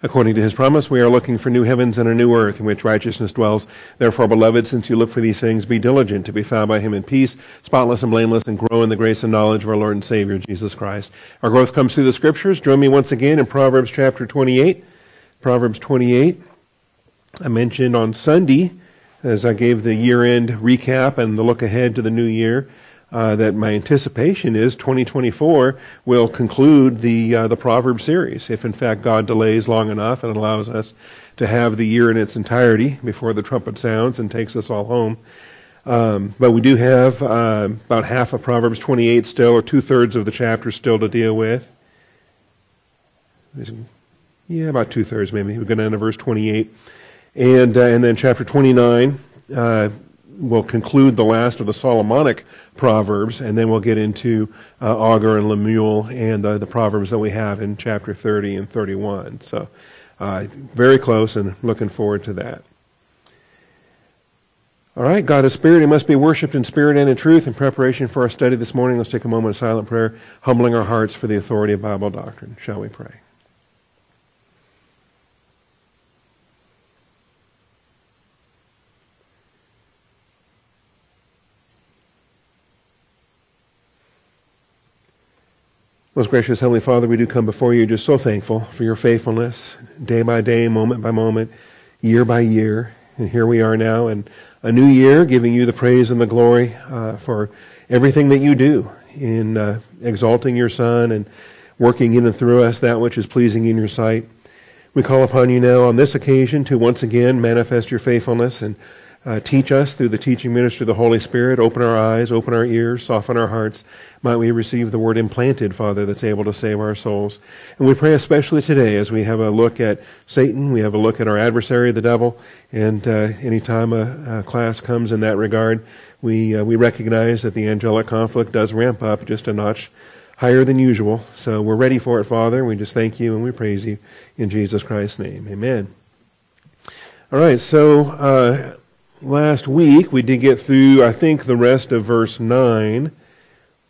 According to his promise, we are looking for new heavens and a new earth in which righteousness dwells. Therefore, beloved, since you look for these things, be diligent to be found by him in peace, spotless and blameless, and grow in the grace and knowledge of our Lord and Savior, Jesus Christ. Our growth comes through the scriptures. Join me once again in Proverbs chapter 28. Proverbs 28. I mentioned on Sunday, as I gave the year end recap and the look ahead to the new year, uh, that my anticipation is 2024 will conclude the uh, the proverb series, if in fact God delays long enough and allows us to have the year in its entirety before the trumpet sounds and takes us all home. Um, but we do have uh, about half of Proverbs 28 still, or two thirds of the chapter still to deal with. Yeah, about two thirds maybe. We're going to end at verse 28, and uh, and then chapter 29 will conclude the last of the Solomonic Proverbs, and then we'll get into uh, Agur and Lemuel and uh, the Proverbs that we have in chapter 30 and 31. So, uh, very close and looking forward to that. All right, God is spirit. He must be worshiped in spirit and in truth. In preparation for our study this morning, let's take a moment of silent prayer, humbling our hearts for the authority of Bible doctrine. Shall we pray? Most gracious Heavenly Father, we do come before you just so thankful for your faithfulness, day by day, moment by moment, year by year. And here we are now in a new year, giving you the praise and the glory uh, for everything that you do in uh, exalting your Son and working in and through us that which is pleasing in your sight. We call upon you now on this occasion to once again manifest your faithfulness and uh, teach us through the teaching ministry of the Holy Spirit. Open our eyes, open our ears, soften our hearts. Might we receive the word implanted, Father, that's able to save our souls. And we pray especially today as we have a look at Satan, we have a look at our adversary, the devil, and uh, anytime a, a, class comes in that regard, we, uh, we recognize that the angelic conflict does ramp up just a notch higher than usual. So we're ready for it, Father. We just thank you and we praise you in Jesus Christ's name. Amen. All right, so uh, Last week we did get through, I think, the rest of verse 9.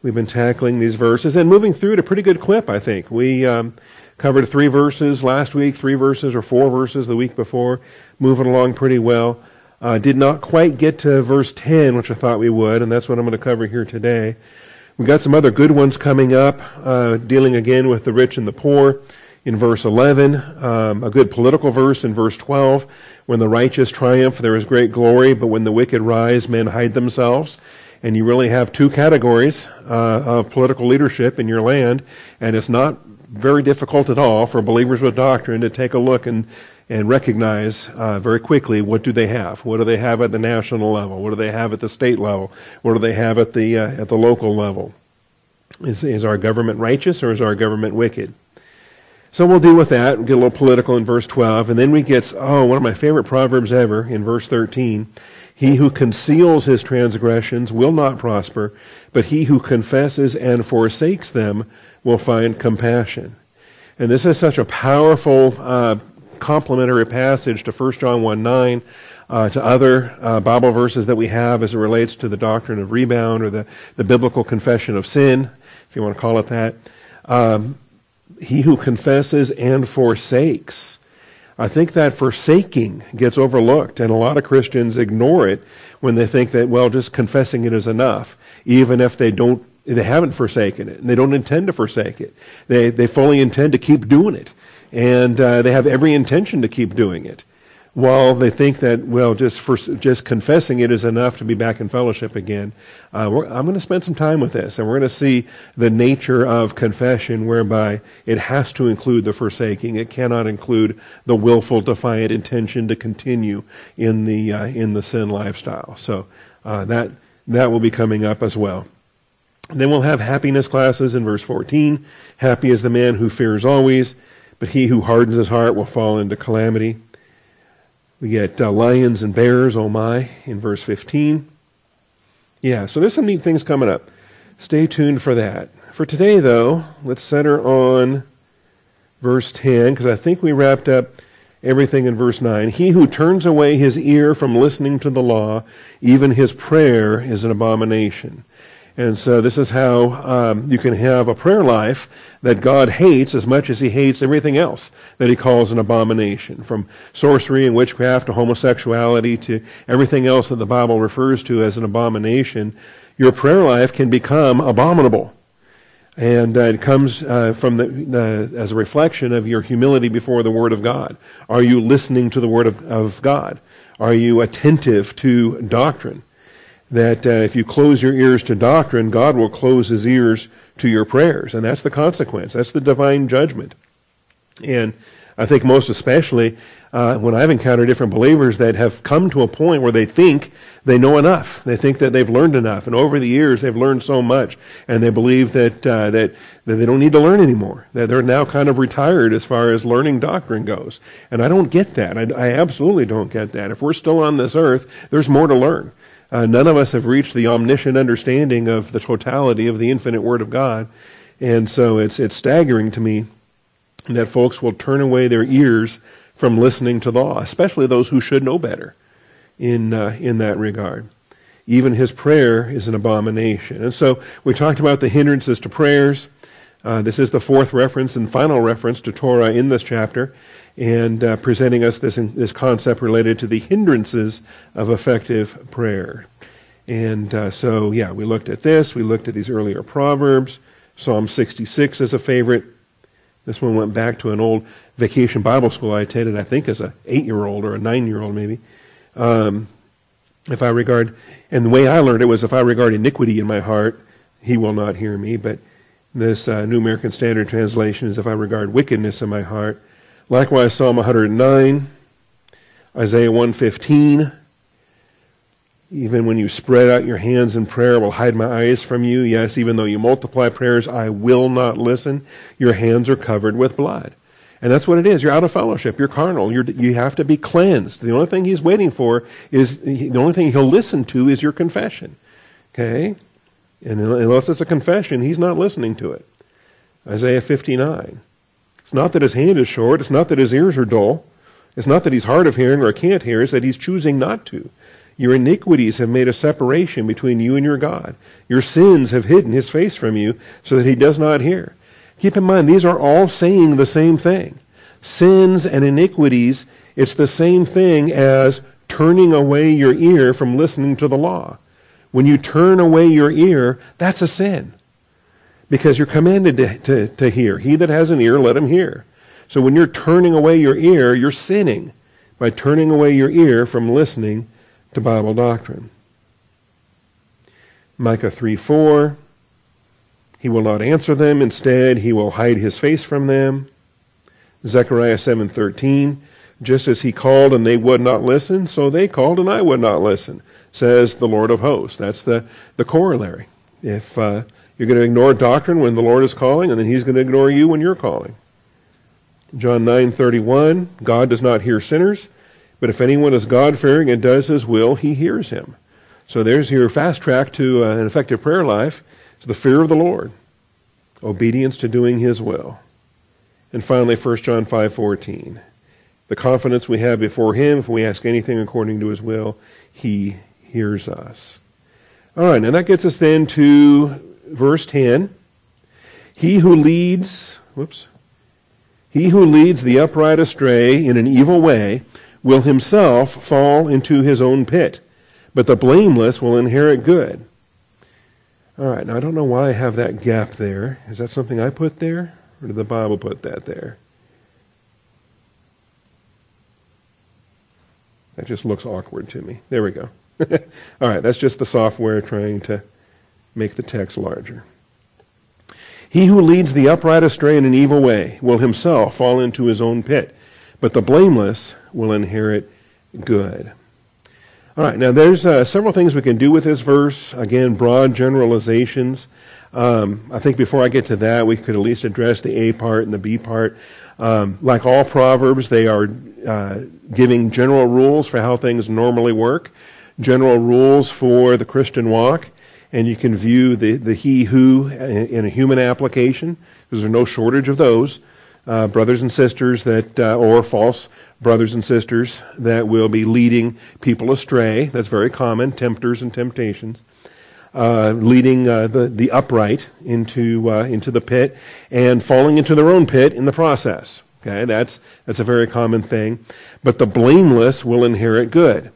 We've been tackling these verses and moving through at a pretty good clip, I think. We um, covered three verses last week, three verses or four verses the week before, moving along pretty well. Uh, did not quite get to verse 10, which I thought we would, and that's what I'm going to cover here today. We've got some other good ones coming up, uh, dealing again with the rich and the poor in verse 11, um, a good political verse in verse 12. When the righteous triumph, there is great glory, but when the wicked rise, men hide themselves. And you really have two categories uh, of political leadership in your land, and it's not very difficult at all for believers with doctrine to take a look and and recognize uh, very quickly what do they have? What do they have at the national level? What do they have at the state level? What do they have at the uh, at the local level? Is is our government righteous or is our government wicked? So we'll deal with that, get a little political in verse 12, and then we get, oh, one of my favorite proverbs ever in verse 13. He who conceals his transgressions will not prosper, but he who confesses and forsakes them will find compassion. And this is such a powerful uh, complementary passage to 1 John 1 9, uh, to other uh, Bible verses that we have as it relates to the doctrine of rebound or the, the biblical confession of sin, if you want to call it that. Um, he who confesses and forsakes. I think that forsaking gets overlooked, and a lot of Christians ignore it when they think that, well, just confessing it is enough, even if they don't, they haven't forsaken it, and they don't intend to forsake it. They, they fully intend to keep doing it, and uh, they have every intention to keep doing it while they think that well just for just confessing it is enough to be back in fellowship again uh, i'm going to spend some time with this and we're going to see the nature of confession whereby it has to include the forsaking. It cannot include the willful defiant intention to continue in the uh, in the sin lifestyle. So uh, that that will be coming up as well. Then we'll have happiness classes in verse 14 happy is the man who fears always but he who hardens his heart will fall into calamity we get uh, lions and bears, oh my, in verse 15. Yeah, so there's some neat things coming up. Stay tuned for that. For today, though, let's center on verse 10, because I think we wrapped up everything in verse 9. He who turns away his ear from listening to the law, even his prayer is an abomination. And so this is how um, you can have a prayer life that God hates as much as he hates everything else that he calls an abomination, from sorcery and witchcraft to homosexuality to everything else that the Bible refers to as an abomination. Your prayer life can become abominable. And uh, it comes uh, from the, as a reflection of your humility before the Word of God. Are you listening to the Word of, of God? Are you attentive to doctrine? That uh, if you close your ears to doctrine, God will close his ears to your prayers. And that's the consequence. That's the divine judgment. And I think most especially uh, when I've encountered different believers that have come to a point where they think they know enough. They think that they've learned enough. And over the years, they've learned so much. And they believe that, uh, that, that they don't need to learn anymore. That they're now kind of retired as far as learning doctrine goes. And I don't get that. I, I absolutely don't get that. If we're still on this earth, there's more to learn. Uh, none of us have reached the omniscient understanding of the totality of the infinite Word of God. And so it's, it's staggering to me that folks will turn away their ears from listening to law, especially those who should know better in, uh, in that regard. Even his prayer is an abomination. And so we talked about the hindrances to prayers. Uh, this is the fourth reference and final reference to Torah in this chapter and uh, presenting us this, this concept related to the hindrances of effective prayer. And uh, so, yeah, we looked at this. We looked at these earlier Proverbs. Psalm 66 is a favorite. This one went back to an old vacation Bible school I attended, I think, as an eight year old or a nine year old, maybe. Um, if I regard, and the way I learned it was if I regard iniquity in my heart, he will not hear me. But this uh, New American Standard Translation is if I regard wickedness in my heart, Likewise, Psalm 109, Isaiah 115. Even when you spread out your hands in prayer, I will hide my eyes from you. Yes, even though you multiply prayers, I will not listen. Your hands are covered with blood. And that's what it is. You're out of fellowship. You're carnal. You're, you have to be cleansed. The only thing he's waiting for is, the only thing he'll listen to is your confession. Okay? And unless it's a confession, he's not listening to it. Isaiah 59. It's not that his hand is short. It's not that his ears are dull. It's not that he's hard of hearing or can't hear. It's that he's choosing not to. Your iniquities have made a separation between you and your God. Your sins have hidden his face from you so that he does not hear. Keep in mind, these are all saying the same thing. Sins and iniquities, it's the same thing as turning away your ear from listening to the law. When you turn away your ear, that's a sin because you're commanded to, to, to hear. He that has an ear, let him hear. So when you're turning away your ear, you're sinning by turning away your ear from listening to Bible doctrine. Micah 3 4. He will not answer them. Instead, he will hide his face from them. Zechariah 7:13, just as he called and they would not listen, so they called and I would not listen, says the Lord of hosts. That's the, the corollary. If uh, you're going to ignore doctrine when the Lord is calling, and then He's going to ignore you when you're calling. John 9:31, God does not hear sinners, but if anyone is God-fearing and does His will, He hears him. So there's your fast track to uh, an effective prayer life. It's the fear of the Lord, obedience to doing His will. And finally, 1 John 5:14, the confidence we have before Him, if we ask anything according to His will, He hears us. All right, and that gets us then to verse 10 He who leads, whoops, he who leads the upright astray in an evil way will himself fall into his own pit, but the blameless will inherit good. All right, now I don't know why I have that gap there. Is that something I put there? Or did the Bible put that there? That just looks awkward to me. There we go. All right, that's just the software trying to make the text larger. He who leads the upright astray in an evil way will himself fall into his own pit, but the blameless will inherit good. All right, now there's uh, several things we can do with this verse. Again, broad generalizations. Um, I think before I get to that, we could at least address the A part and the B part. Um, like all proverbs, they are uh, giving general rules for how things normally work, general rules for the Christian walk and you can view the, the he who in a human application, because there's no shortage of those, uh, brothers and sisters that, uh, or false brothers and sisters that will be leading people astray. That's very common, tempters and temptations. uh, leading uh, the, the upright into, uh, into the pit and falling into their own pit in the process. Okay, that's, that's a very common thing. But the blameless will inherit good.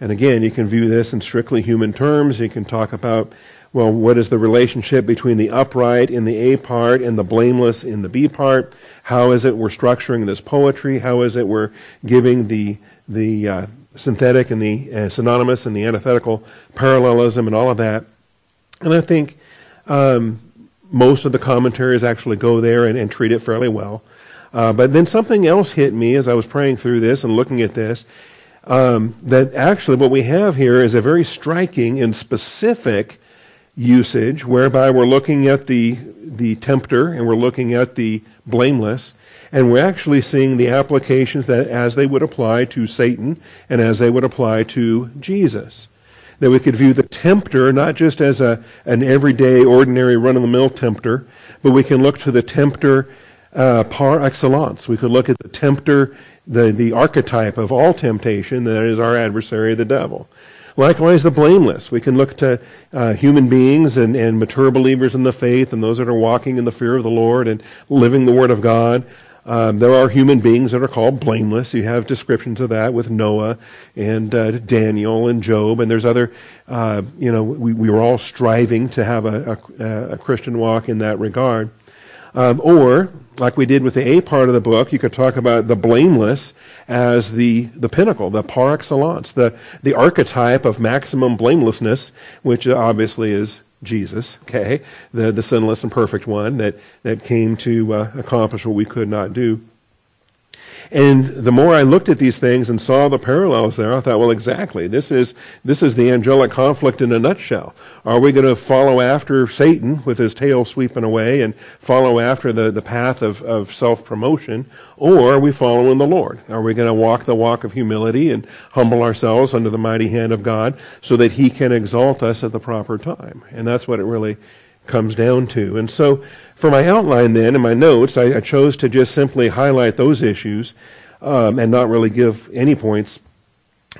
And again, you can view this in strictly human terms. You can talk about, well, what is the relationship between the upright in the A part and the blameless in the B part? How is it we're structuring this poetry? How is it we're giving the, the uh, synthetic and the uh, synonymous and the antithetical parallelism and all of that? And I think um, most of the commentaries actually go there and, and treat it fairly well. Uh, but then something else hit me as I was praying through this and looking at this. Um, that actually what we have here is a very striking and specific usage whereby we're looking at the the tempter and we're looking at the blameless and we're actually seeing the applications that as they would apply to Satan and as they would apply to Jesus that we could view the tempter not just as a an everyday ordinary run of the mill tempter but we can look to the tempter uh, par excellence. We could look at the tempter, the, the archetype of all temptation, that is our adversary, the devil. Likewise, the blameless. We can look to uh, human beings and, and mature believers in the faith and those that are walking in the fear of the Lord and living the Word of God. Um, there are human beings that are called blameless. You have descriptions of that with Noah and uh, Daniel and Job, and there's other. Uh, you know, we, we were all striving to have a, a, a Christian walk in that regard. Um, or, like we did with the A part of the book, you could talk about the blameless as the, the pinnacle, the par excellence, the, the archetype of maximum blamelessness, which obviously is Jesus, okay, the, the sinless and perfect one that, that came to uh, accomplish what we could not do. And the more I looked at these things and saw the parallels there, I thought, well, exactly. This is, this is the angelic conflict in a nutshell. Are we going to follow after Satan with his tail sweeping away and follow after the, the path of, of self promotion? Or are we following the Lord? Are we going to walk the walk of humility and humble ourselves under the mighty hand of God so that he can exalt us at the proper time? And that's what it really comes down to. And so, for my outline then in my notes, I, I chose to just simply highlight those issues um, and not really give any points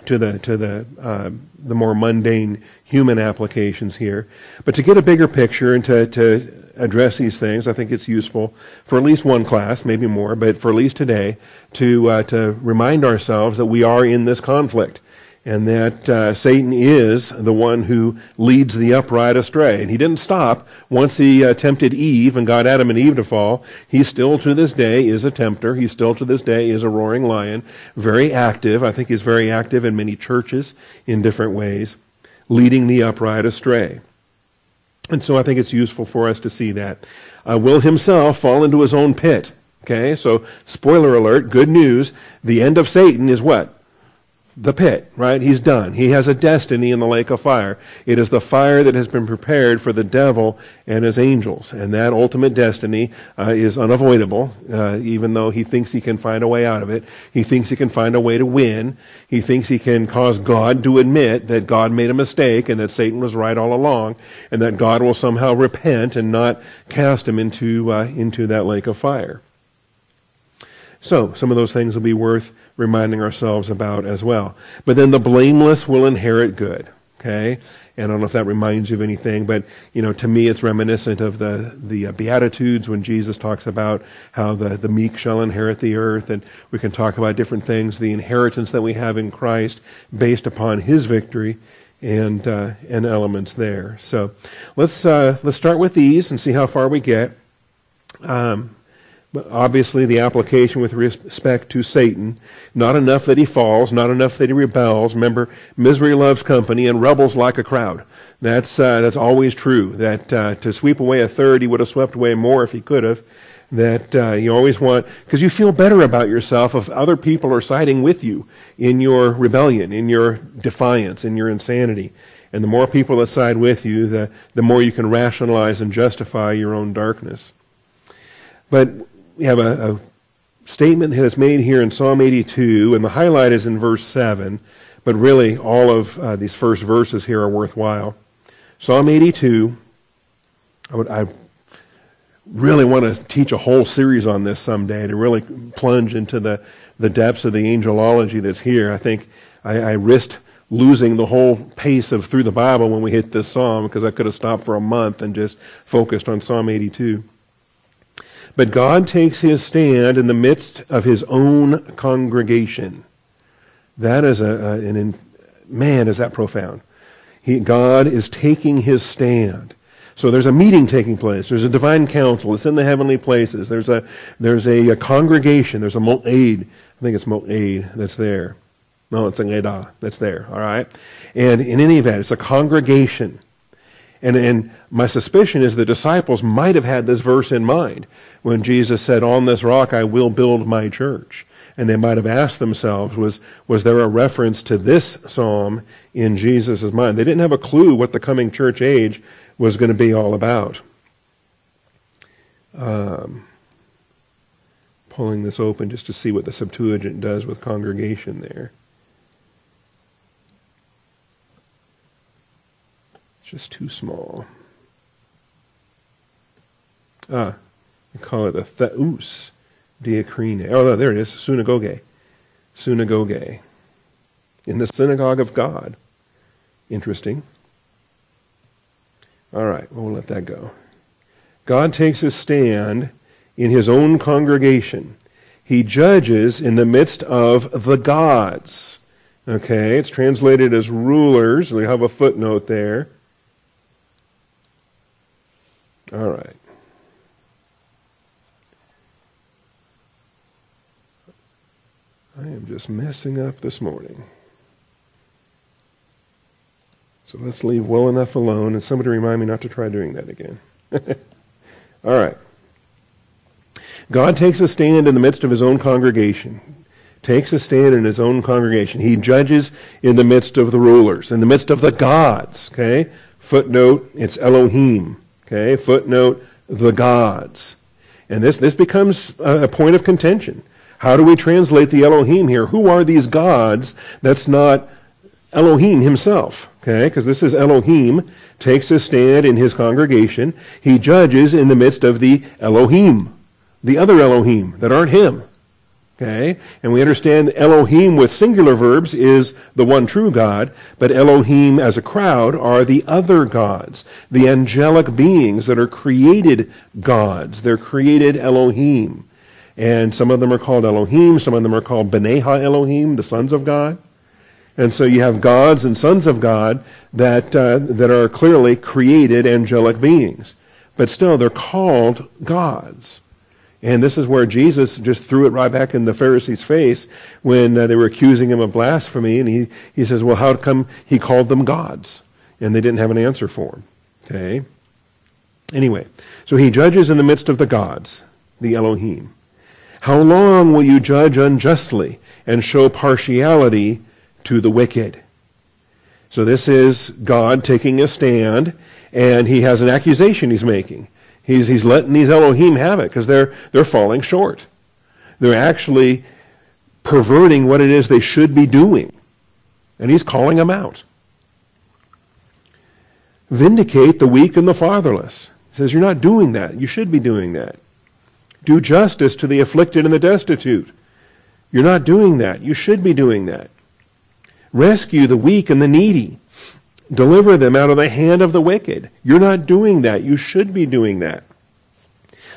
to the to the uh, the more mundane human applications here. But to get a bigger picture and to to address these things, I think it's useful for at least one class, maybe more, but for at least today, to uh, to remind ourselves that we are in this conflict and that uh, Satan is the one who leads the upright astray. And he didn't stop once he uh, tempted Eve and got Adam and Eve to fall. He still to this day is a tempter. He still to this day is a roaring lion, very active. I think he's very active in many churches in different ways, leading the upright astray. And so I think it's useful for us to see that. Uh, will himself fall into his own pit. Okay, so spoiler alert, good news. The end of Satan is what? The pit, right? He's done. He has a destiny in the lake of fire. It is the fire that has been prepared for the devil and his angels. And that ultimate destiny uh, is unavoidable, uh, even though he thinks he can find a way out of it. He thinks he can find a way to win. He thinks he can cause God to admit that God made a mistake and that Satan was right all along, and that God will somehow repent and not cast him into, uh, into that lake of fire. So, some of those things will be worth reminding ourselves about as well. But then the blameless will inherit good. Okay? And I don't know if that reminds you of anything, but you know, to me, it's reminiscent of the the uh, Beatitudes when Jesus talks about how the the meek shall inherit the earth, and we can talk about different things, the inheritance that we have in Christ based upon His victory, and uh, and elements there. So let's uh, let's start with these and see how far we get. Um, obviously the application with respect to Satan. Not enough that he falls, not enough that he rebels. Remember, misery loves company and rebels like a crowd. That's, uh, that's always true. That uh, to sweep away a third, he would have swept away more if he could have. That uh, you always want, because you feel better about yourself if other people are siding with you in your rebellion, in your defiance, in your insanity. And the more people that side with you, the, the more you can rationalize and justify your own darkness. But we have a, a statement that is made here in Psalm 82, and the highlight is in verse 7, but really all of uh, these first verses here are worthwhile. Psalm 82, I would, I really want to teach a whole series on this someday to really plunge into the, the depths of the angelology that's here. I think I, I risked losing the whole pace of through the Bible when we hit this psalm because I could have stopped for a month and just focused on Psalm 82. But God takes his stand in the midst of his own congregation. That is a, a an, man, is that profound. He, God is taking his stand. So there's a meeting taking place. There's a divine council. It's in the heavenly places. There's a, there's a, a congregation. There's a mo'ed. I think it's mo'ed that's there. No, it's a edah that's there. All right. And in any event, it's a congregation. And, and my suspicion is the disciples might have had this verse in mind when Jesus said, On this rock I will build my church. And they might have asked themselves, was, was there a reference to this psalm in Jesus' mind? They didn't have a clue what the coming church age was going to be all about. Um, pulling this open just to see what the Septuagint does with congregation there. It's just too small. Ah, call it a theus diakrine. Oh, no, there it is, synagogue. Synagogue. In the synagogue of God. Interesting. All right, we'll let that go. God takes his stand in his own congregation. He judges in the midst of the gods. Okay, it's translated as rulers. We have a footnote there. All right. I am just messing up this morning. So let's leave well enough alone, and somebody remind me not to try doing that again. All right. God takes a stand in the midst of his own congregation. Takes a stand in his own congregation. He judges in the midst of the rulers, in the midst of the gods. Okay? Footnote, it's Elohim. Okay? Footnote, the gods. And this, this becomes a, point of contention. How do we translate the Elohim here? Who are these gods that's not Elohim himself? Okay, because this is Elohim takes a stand in his congregation. He judges in the midst of the Elohim, the other Elohim that aren't him. Okay, and we understand Elohim with singular verbs is the one true God, but Elohim as a crowd are the other gods, the angelic beings that are created gods. They're created Elohim. And some of them are called Elohim, some of them are called B'nai Elohim, the sons of God. And so you have gods and sons of God that, uh, that are clearly created angelic beings. But still, they're called gods. And this is where Jesus just threw it right back in the Pharisees' face when uh, they were accusing him of blasphemy. And he, he says, Well, how come he called them gods? And they didn't have an answer for him. Okay? Anyway, so he judges in the midst of the gods, the Elohim. How long will you judge unjustly and show partiality to the wicked. So this is God taking a stand, and he has an accusation he's making. He's, he's letting these Elohim have it because they're, they're falling short. They're actually perverting what it is they should be doing. And he's calling them out. Vindicate the weak and the fatherless. He says, You're not doing that. You should be doing that. Do justice to the afflicted and the destitute. You're not doing that. You should be doing that. Rescue the weak and the needy. Deliver them out of the hand of the wicked. You're not doing that. You should be doing that.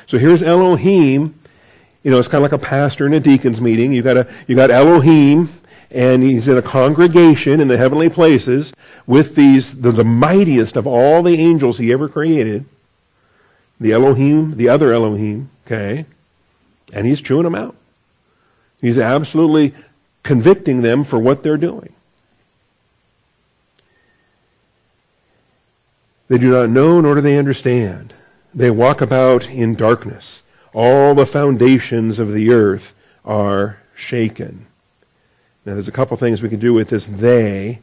So here's Elohim. You know, it's kind of like a pastor in a deacon's meeting. You got a, you got Elohim, and he's in a congregation in the heavenly places with these the, the mightiest of all the angels he ever created. The Elohim, the other Elohim, okay, and he's chewing them out. He's absolutely convicting them for what they're doing. They do not know, nor do they understand. They walk about in darkness. All the foundations of the earth are shaken. Now, there's a couple things we can do with this they.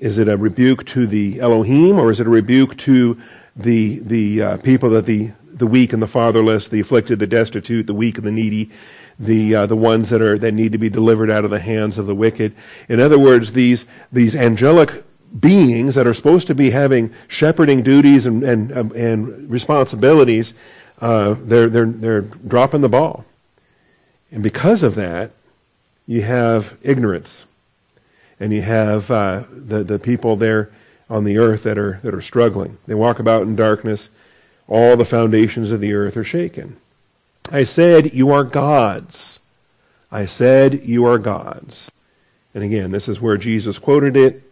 Is it a rebuke to the Elohim, or is it a rebuke to the, the uh, people that the, the weak and the fatherless, the afflicted, the destitute, the weak and the needy, the, uh, the ones that, are, that need to be delivered out of the hands of the wicked? In other words, these, these angelic beings that are supposed to be having shepherding duties and, and, um, and responsibilities, uh, they're, they're, they're dropping the ball. And because of that, you have ignorance. and you have uh, the, the people there on the earth that are, that are struggling. They walk about in darkness. All the foundations of the earth are shaken. I said, You are gods. I said, You are gods. And again, this is where Jesus quoted it.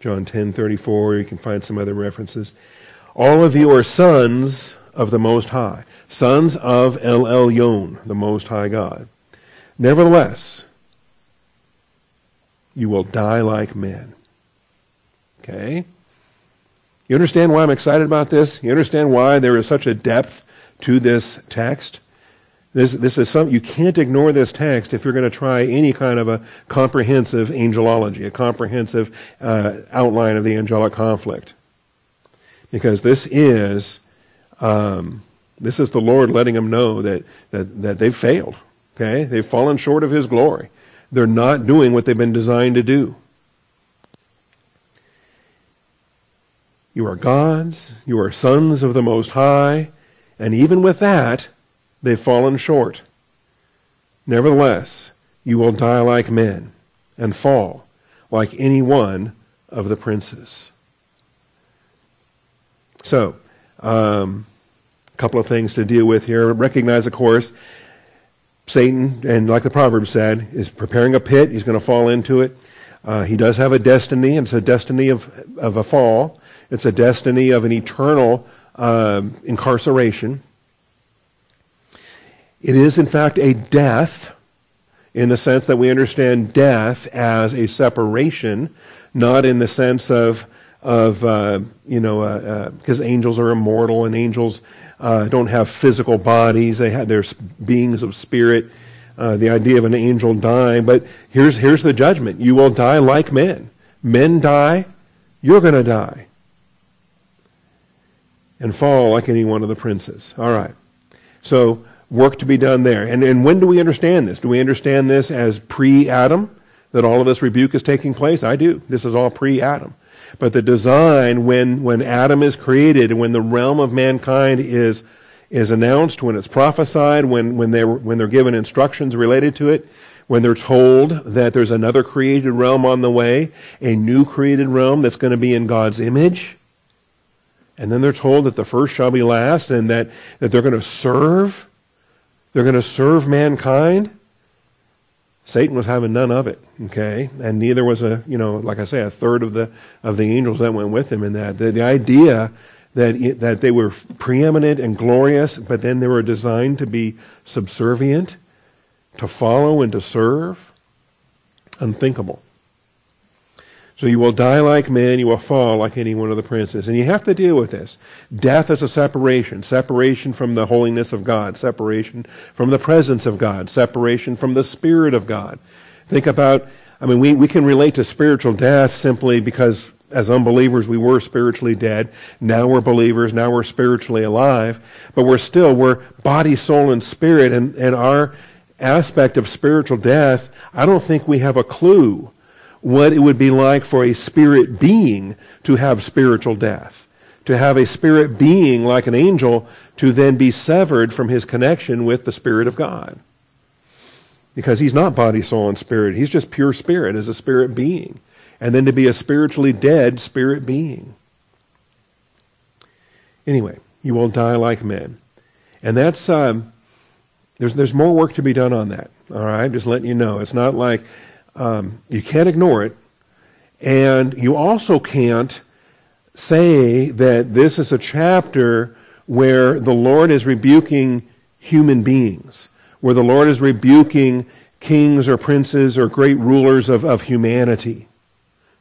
John 10:34, you can find some other references. All of you are sons of the Most High, sons of El Elyon, the Most High God. Nevertheless, you will die like men. Okay? You understand why I'm excited about this? You understand why there is such a depth to this text? This, this is some, you can't ignore this text if you're going to try any kind of a comprehensive angelology, a comprehensive uh, outline of the angelic conflict. Because this is, um, this is the Lord letting them know that, that, that they've failed. Okay? They've fallen short of His glory. They're not doing what they've been designed to do. You are gods, you are sons of the Most High, and even with that, they've fallen short. Nevertheless, you will die like men and fall like any one of the princes. So, um, a couple of things to deal with here. Recognize, of course, Satan, and like the proverb said, is preparing a pit. He's going to fall into it. Uh, he does have a destiny, and it's a destiny of, of a fall. It's a destiny of an eternal uh, incarceration. It is, in fact, a death in the sense that we understand death as a separation, not in the sense of, of uh, you know, because uh, uh angels are immortal and angels uh, don't have physical bodies. They have, they're beings of spirit. Uh, the idea of an angel dying. But here's, here's the judgment. You will die like men. Men die, you're going to die. And fall like any one of the princes. All right. So work to be done there. And, and when do we understand this? Do we understand this as pre-Adam? That all of this rebuke is taking place? I do. This is all pre-Adam. But the design, when, when Adam is created when the realm of mankind is, is announced, when it's prophesied, when, when, they're, when they're given instructions related to it, when they're told that there's another created realm on the way, a new created realm that's going to be in God's image, and then they're told that the first shall be last and that, that they're going to serve, they're going to serve mankind. Satan was having none of it, okay? And neither was a, you know, like I say, a third of the, of the angels that went with him in that. The, the idea that, it, that they were preeminent and glorious, but then they were designed to be subservient, to follow and to serve, unthinkable. So you will die like men, you will fall like any one of the princes. And you have to deal with this. Death is a separation. Separation from the holiness of God. Separation from the presence of God. Separation from the Spirit of God. Think about, I mean, we, we can relate to spiritual death simply because as unbelievers we were spiritually dead. Now we're believers. Now we're spiritually alive. But we're still, we're body, soul, and spirit. And, and our aspect of spiritual death, I don't think we have a clue what it would be like for a spirit being to have spiritual death. To have a spirit being like an angel to then be severed from his connection with the Spirit of God. Because he's not body, soul, and spirit. He's just pure spirit as a spirit being. And then to be a spiritually dead spirit being. Anyway, you will die like men. And that's, um, there's, there's more work to be done on that. All right? Just letting you know. It's not like um, you can't ignore it. And you also can't say that this is a chapter where the Lord is rebuking human beings, where the Lord is rebuking kings or princes or great rulers of, of humanity.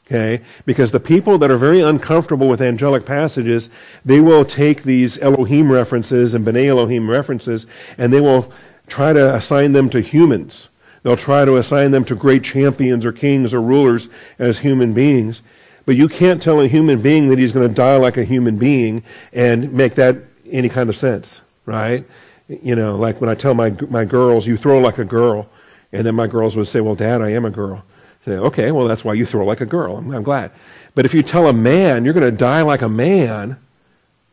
Okay? Because the people that are very uncomfortable with angelic passages, they will take these Elohim references and B'nai Elohim references and they will try to assign them to humans. They'll try to assign them to great champions or kings or rulers as human beings. But you can't tell a human being that he's going to die like a human being and make that any kind of sense, right? You know, like when I tell my, my girls, you throw like a girl. And then my girls would say, well, dad, I am a girl. Say, okay, well, that's why you throw like a girl. I'm, I'm glad. But if you tell a man you're going to die like a man,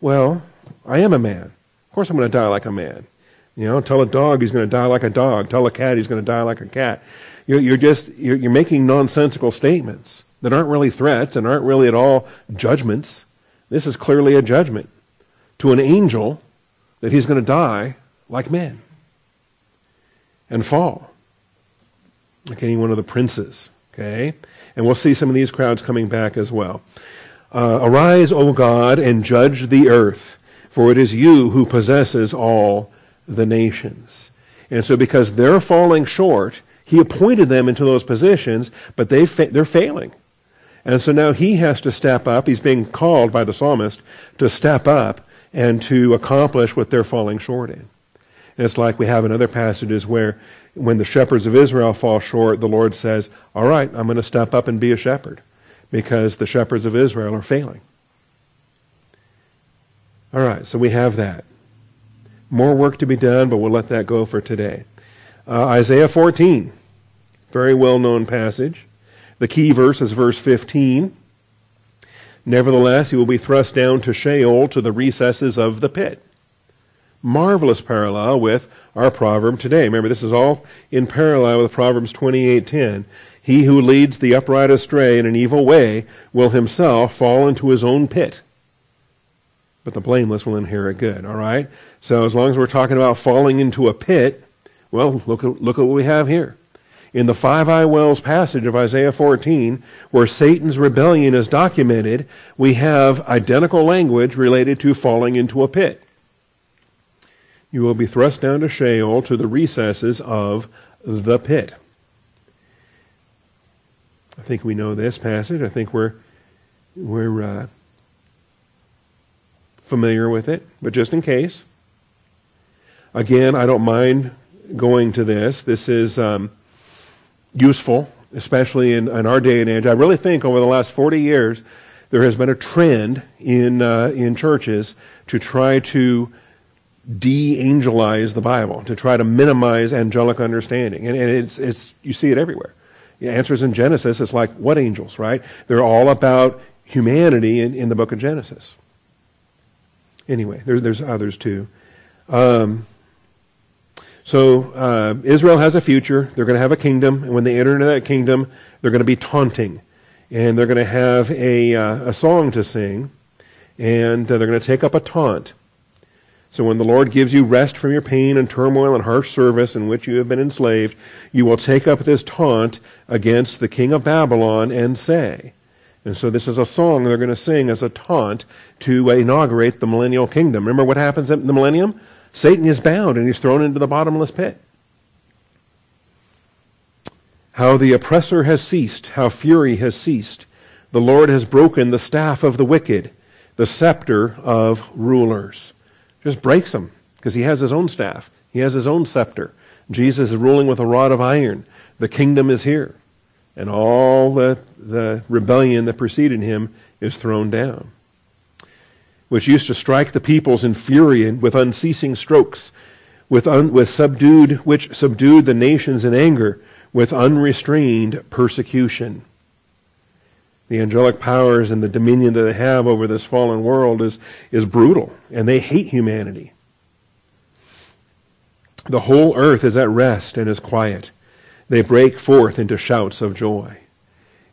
well, I am a man. Of course I'm going to die like a man. You know, tell a dog he's going to die like a dog. Tell a cat he's going to die like a cat. You're, you're just you're, you're making nonsensical statements that aren't really threats and aren't really at all judgments. This is clearly a judgment to an angel that he's going to die like men and fall like any one of the princes. Okay? And we'll see some of these crowds coming back as well. Uh, Arise, O God, and judge the earth, for it is you who possesses all the nations. And so, because they're falling short, he appointed them into those positions, but they fa- they're failing. And so now he has to step up. He's being called by the psalmist to step up and to accomplish what they're falling short in. And it's like we have in other passages where when the shepherds of Israel fall short, the Lord says, All right, I'm going to step up and be a shepherd because the shepherds of Israel are failing. All right, so we have that. More work to be done, but we'll let that go for today. Uh, Isaiah 14, very well known passage. The key verse is verse 15. Nevertheless, he will be thrust down to Sheol, to the recesses of the pit. Marvelous parallel with our proverb today. Remember, this is all in parallel with Proverbs 28:10. He who leads the upright astray in an evil way will himself fall into his own pit. But the blameless will inherit good. All right? So as long as we're talking about falling into a pit, well, look at, look at what we have here. In the Five I Wills passage of Isaiah 14, where Satan's rebellion is documented, we have identical language related to falling into a pit. You will be thrust down to Sheol, to the recesses of the pit. I think we know this passage. I think we're we're uh, familiar with it, but just in case. Again, I don't mind going to this. This is um, useful, especially in, in, our day and age. I really think over the last 40 years, there has been a trend in, uh, in churches to try to de-angelize the Bible, to try to minimize angelic understanding. And, and it's, it's, you see it everywhere. The answers in Genesis, it's like, what angels, right? They're all about humanity in, in the book of Genesis. Anyway, there, there's others too. Um, so uh, Israel has a future. They're going to have a kingdom, and when they enter into that kingdom, they're going to be taunting, and they're going to have a uh, a song to sing, and uh, they're going to take up a taunt. So when the Lord gives you rest from your pain and turmoil and harsh service in which you have been enslaved, you will take up this taunt against the king of Babylon and say. And so this is a song they're going to sing as a taunt to inaugurate the millennial kingdom. Remember what happens in the millennium? Satan is bound and he's thrown into the bottomless pit. How the oppressor has ceased, how fury has ceased. The Lord has broken the staff of the wicked, the scepter of rulers. Just breaks them because he has his own staff. He has his own scepter. Jesus is ruling with a rod of iron. The kingdom is here. And all the, the rebellion that preceded him is thrown down which used to strike the peoples in fury and with unceasing strokes, with, un, with subdued, which subdued the nations in anger, with unrestrained persecution. The angelic powers and the dominion that they have over this fallen world is, is brutal, and they hate humanity. The whole earth is at rest and is quiet. They break forth into shouts of joy.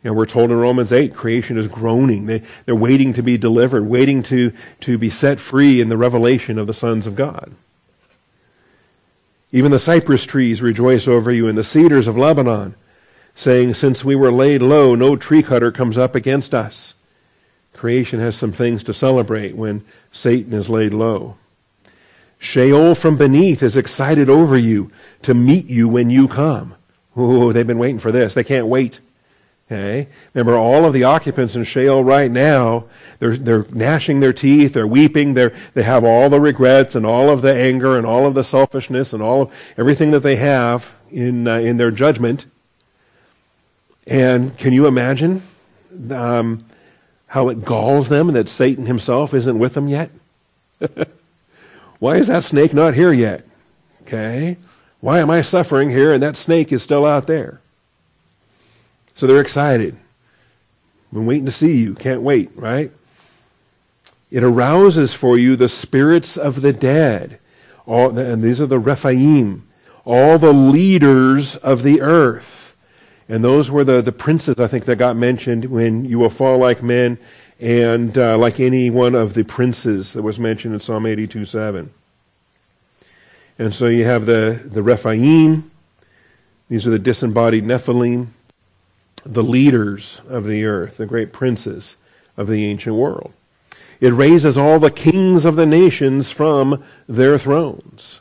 And we're told in Romans 8, creation is groaning. They, they're waiting to be delivered, waiting to, to be set free in the revelation of the sons of God. Even the cypress trees rejoice over you, and the cedars of Lebanon, saying, Since we were laid low, no tree cutter comes up against us. Creation has some things to celebrate when Satan is laid low. Sheol from beneath is excited over you to meet you when you come. Oh, they've been waiting for this. They can't wait. Okay? Remember, all of the occupants in Sheol right now, they're, they're gnashing their teeth, they're weeping, they're, they have all the regrets and all of the anger and all of the selfishness and all of everything that they have in, uh, in their judgment. And can you imagine um, how it galls them that Satan himself isn't with them yet? Why is that snake not here yet? Okay? Why am I suffering here and that snake is still out there? So they're excited. Been waiting to see you. Can't wait, right? It arouses for you the spirits of the dead. All, and these are the Rephaim, all the leaders of the earth. And those were the, the princes, I think, that got mentioned when you will fall like men and uh, like any one of the princes that was mentioned in Psalm 82 7. And so you have the, the Rephaim, these are the disembodied Nephilim, the leaders of the earth, the great princes of the ancient world. It raises all the kings of the nations from their thrones.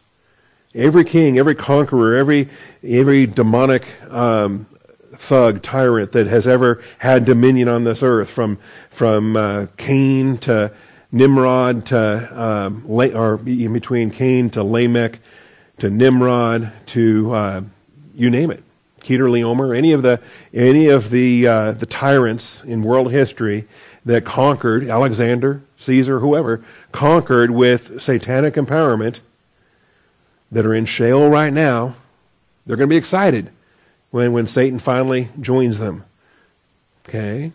Every king, every conqueror, every, every demonic um, thug, tyrant that has ever had dominion on this earth, from, from uh, Cain to Nimrod to, um, or in between Cain to Lamech to Nimrod to, uh, you name it. Chedorlaomer, any of the any of the uh, the tyrants in world history that conquered Alexander, Caesar, whoever conquered with satanic empowerment that are in Sheol right now, they're going to be excited when when Satan finally joins them. Okay,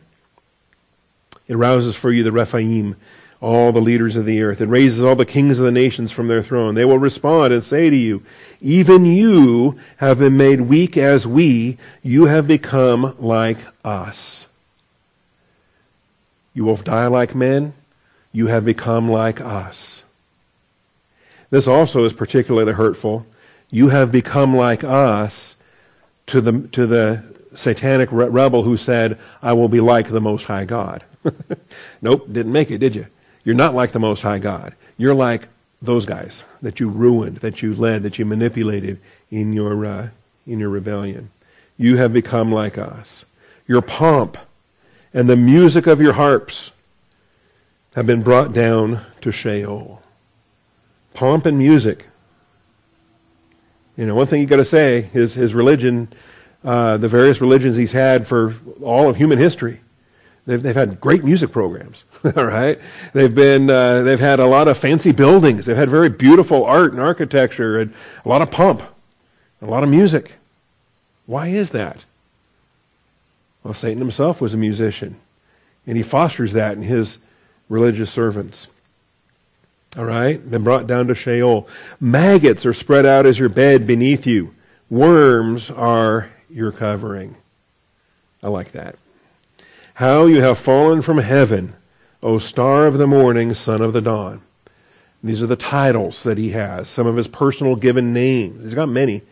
it rouses for you the Rephaim all the leaders of the earth. It raises all the kings of the nations from their throne. They will respond and say to you, Even you have been made weak as we. You have become like us. You will die like men. You have become like us. This also is particularly hurtful. You have become like us to the, to the satanic rebel who said, I will be like the Most High God. nope, didn't make it, did you? You're not like the Most High God. You're like those guys that you ruined, that you led, that you manipulated in your, uh, in your rebellion. You have become like us. Your pomp and the music of your harps have been brought down to Sheol. Pomp and music. You know, one thing you got to say is his religion, uh, the various religions he's had for all of human history, They've, they've had great music programs, all right? They've, been, uh, they've had a lot of fancy buildings. They've had very beautiful art and architecture and a lot of pomp, a lot of music. Why is that? Well, Satan himself was a musician, and he fosters that in his religious servants. All right? Then brought down to Sheol. Maggots are spread out as your bed beneath you. Worms are your covering. I like that. How you have fallen from heaven, O star of the morning, son of the dawn. These are the titles that he has, some of his personal given names. He's got many,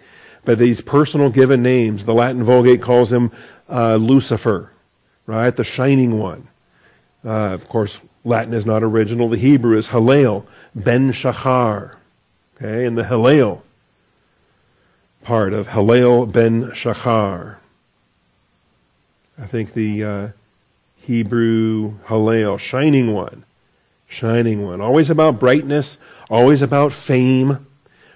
but these personal given names, the Latin Vulgate calls him uh, Lucifer, right? The shining one. Uh, of course, Latin is not original. The Hebrew is Hallel, Ben Shachar. Okay, and the Hallel part of Hallel Ben Shachar. I think the uh, Hebrew Hallel, shining one, shining one. Always about brightness, always about fame.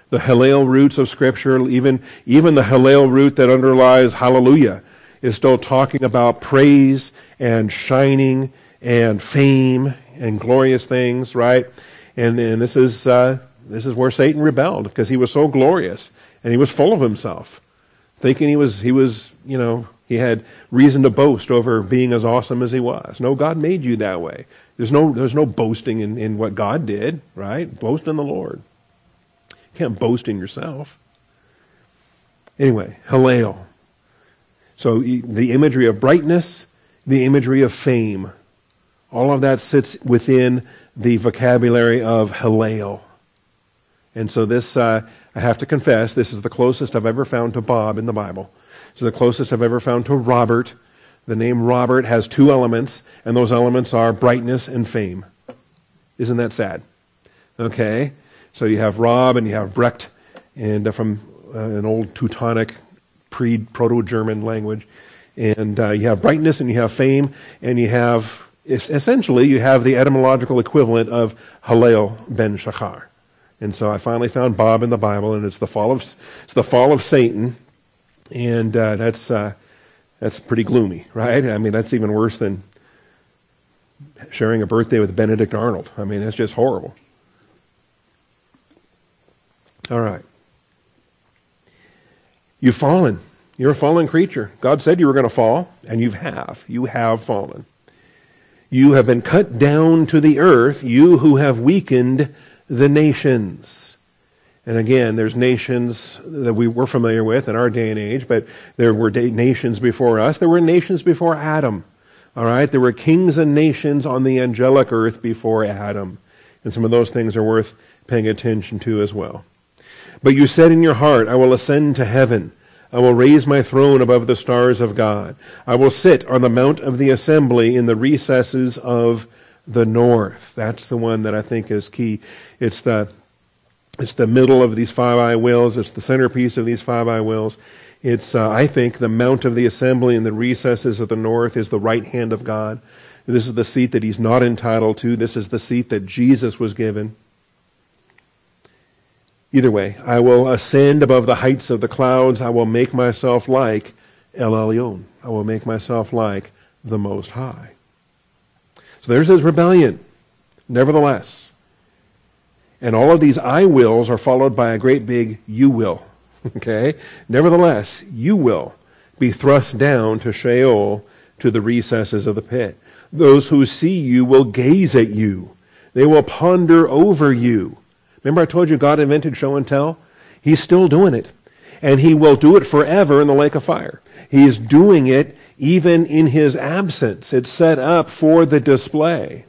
The Hallel roots of Scripture, even, even the Hallel root that underlies hallelujah, is still talking about praise and shining and fame and glorious things, right? And, and this, is, uh, this is where Satan rebelled because he was so glorious and he was full of himself, thinking he was, he was you know, he had reason to boast over being as awesome as he was. No, God made you that way. There's no, there's no boasting in, in what God did, right? Boast in the Lord. You can't boast in yourself. Anyway, Hallel. So the imagery of brightness, the imagery of fame, all of that sits within the vocabulary of Hallel. And so this, uh, I have to confess, this is the closest I've ever found to Bob in the Bible. It's the closest I've ever found to Robert. The name Robert has two elements, and those elements are brightness and fame. Isn't that sad? Okay? So you have Rob and you have Brecht, and uh, from uh, an old Teutonic, pre Proto German language. And uh, you have brightness and you have fame, and you have, essentially, you have the etymological equivalent of Hallel ben Shachar. And so I finally found Bob in the Bible, and it's the fall of, it's the fall of Satan and uh, that's uh, that's pretty gloomy, right? I mean, that's even worse than sharing a birthday with Benedict Arnold. I mean, that's just horrible. All right. You've fallen. You're a fallen creature. God said you were going to fall, and you have. You have fallen. You have been cut down to the earth, you who have weakened the nations. And again, there's nations that we were familiar with in our day and age, but there were nations before us. There were nations before Adam. All right? There were kings and nations on the angelic earth before Adam. And some of those things are worth paying attention to as well. But you said in your heart, I will ascend to heaven. I will raise my throne above the stars of God. I will sit on the mount of the assembly in the recesses of the north. That's the one that I think is key. It's the it's the middle of these five I wills. It's the centerpiece of these five I wills. It's, uh, I think, the mount of the assembly in the recesses of the north is the right hand of God. This is the seat that he's not entitled to. This is the seat that Jesus was given. Either way, I will ascend above the heights of the clouds. I will make myself like El Elyon. I will make myself like the Most High. So there's his rebellion. Nevertheless, and all of these I wills are followed by a great big you will. Okay? Nevertheless, you will be thrust down to Sheol, to the recesses of the pit. Those who see you will gaze at you. They will ponder over you. Remember I told you God invented show and tell? He's still doing it. And he will do it forever in the lake of fire. He is doing it even in his absence. It's set up for the display.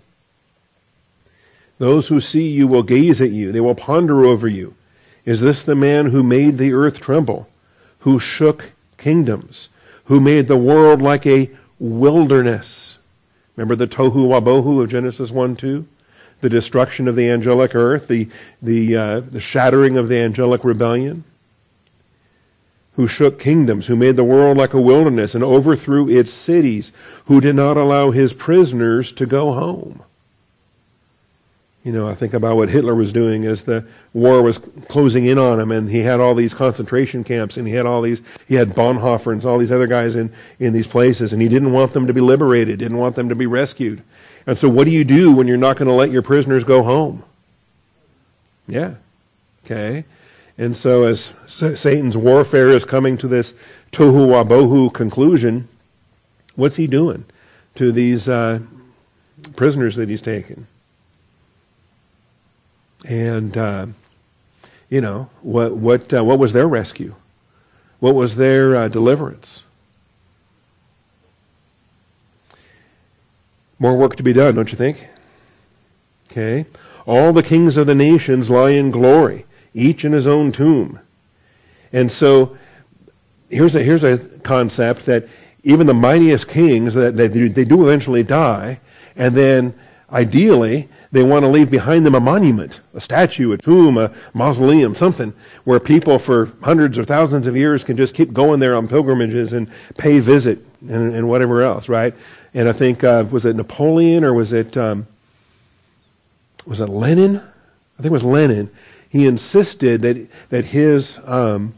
Those who see you will gaze at you. They will ponder over you. Is this the man who made the earth tremble, who shook kingdoms, who made the world like a wilderness? Remember the tohu wabohu of Genesis 1 2? The destruction of the angelic earth, the, the, uh, the shattering of the angelic rebellion? Who shook kingdoms, who made the world like a wilderness and overthrew its cities, who did not allow his prisoners to go home. You know, I think about what Hitler was doing as the war was closing in on him, and he had all these concentration camps, and he had all these, he had Bonhoeffer and all these other guys in, in these places, and he didn't want them to be liberated, didn't want them to be rescued. And so, what do you do when you're not going to let your prisoners go home? Yeah. Okay. And so, as Satan's warfare is coming to this tohu wabohu conclusion, what's he doing to these uh, prisoners that he's taken? And, uh, you know, what, what, uh, what was their rescue? What was their uh, deliverance? More work to be done, don't you think? Okay. All the kings of the nations lie in glory, each in his own tomb. And so here's a, here's a concept that even the mightiest kings, that they, they do eventually die, and then ideally they want to leave behind them a monument, a statue, a tomb, a mausoleum, something where people for hundreds or thousands of years can just keep going there on pilgrimages and pay visit and, and whatever else, right? And I think, uh, was it Napoleon or was it, um, was it Lenin? I think it was Lenin. He insisted that, that his, um,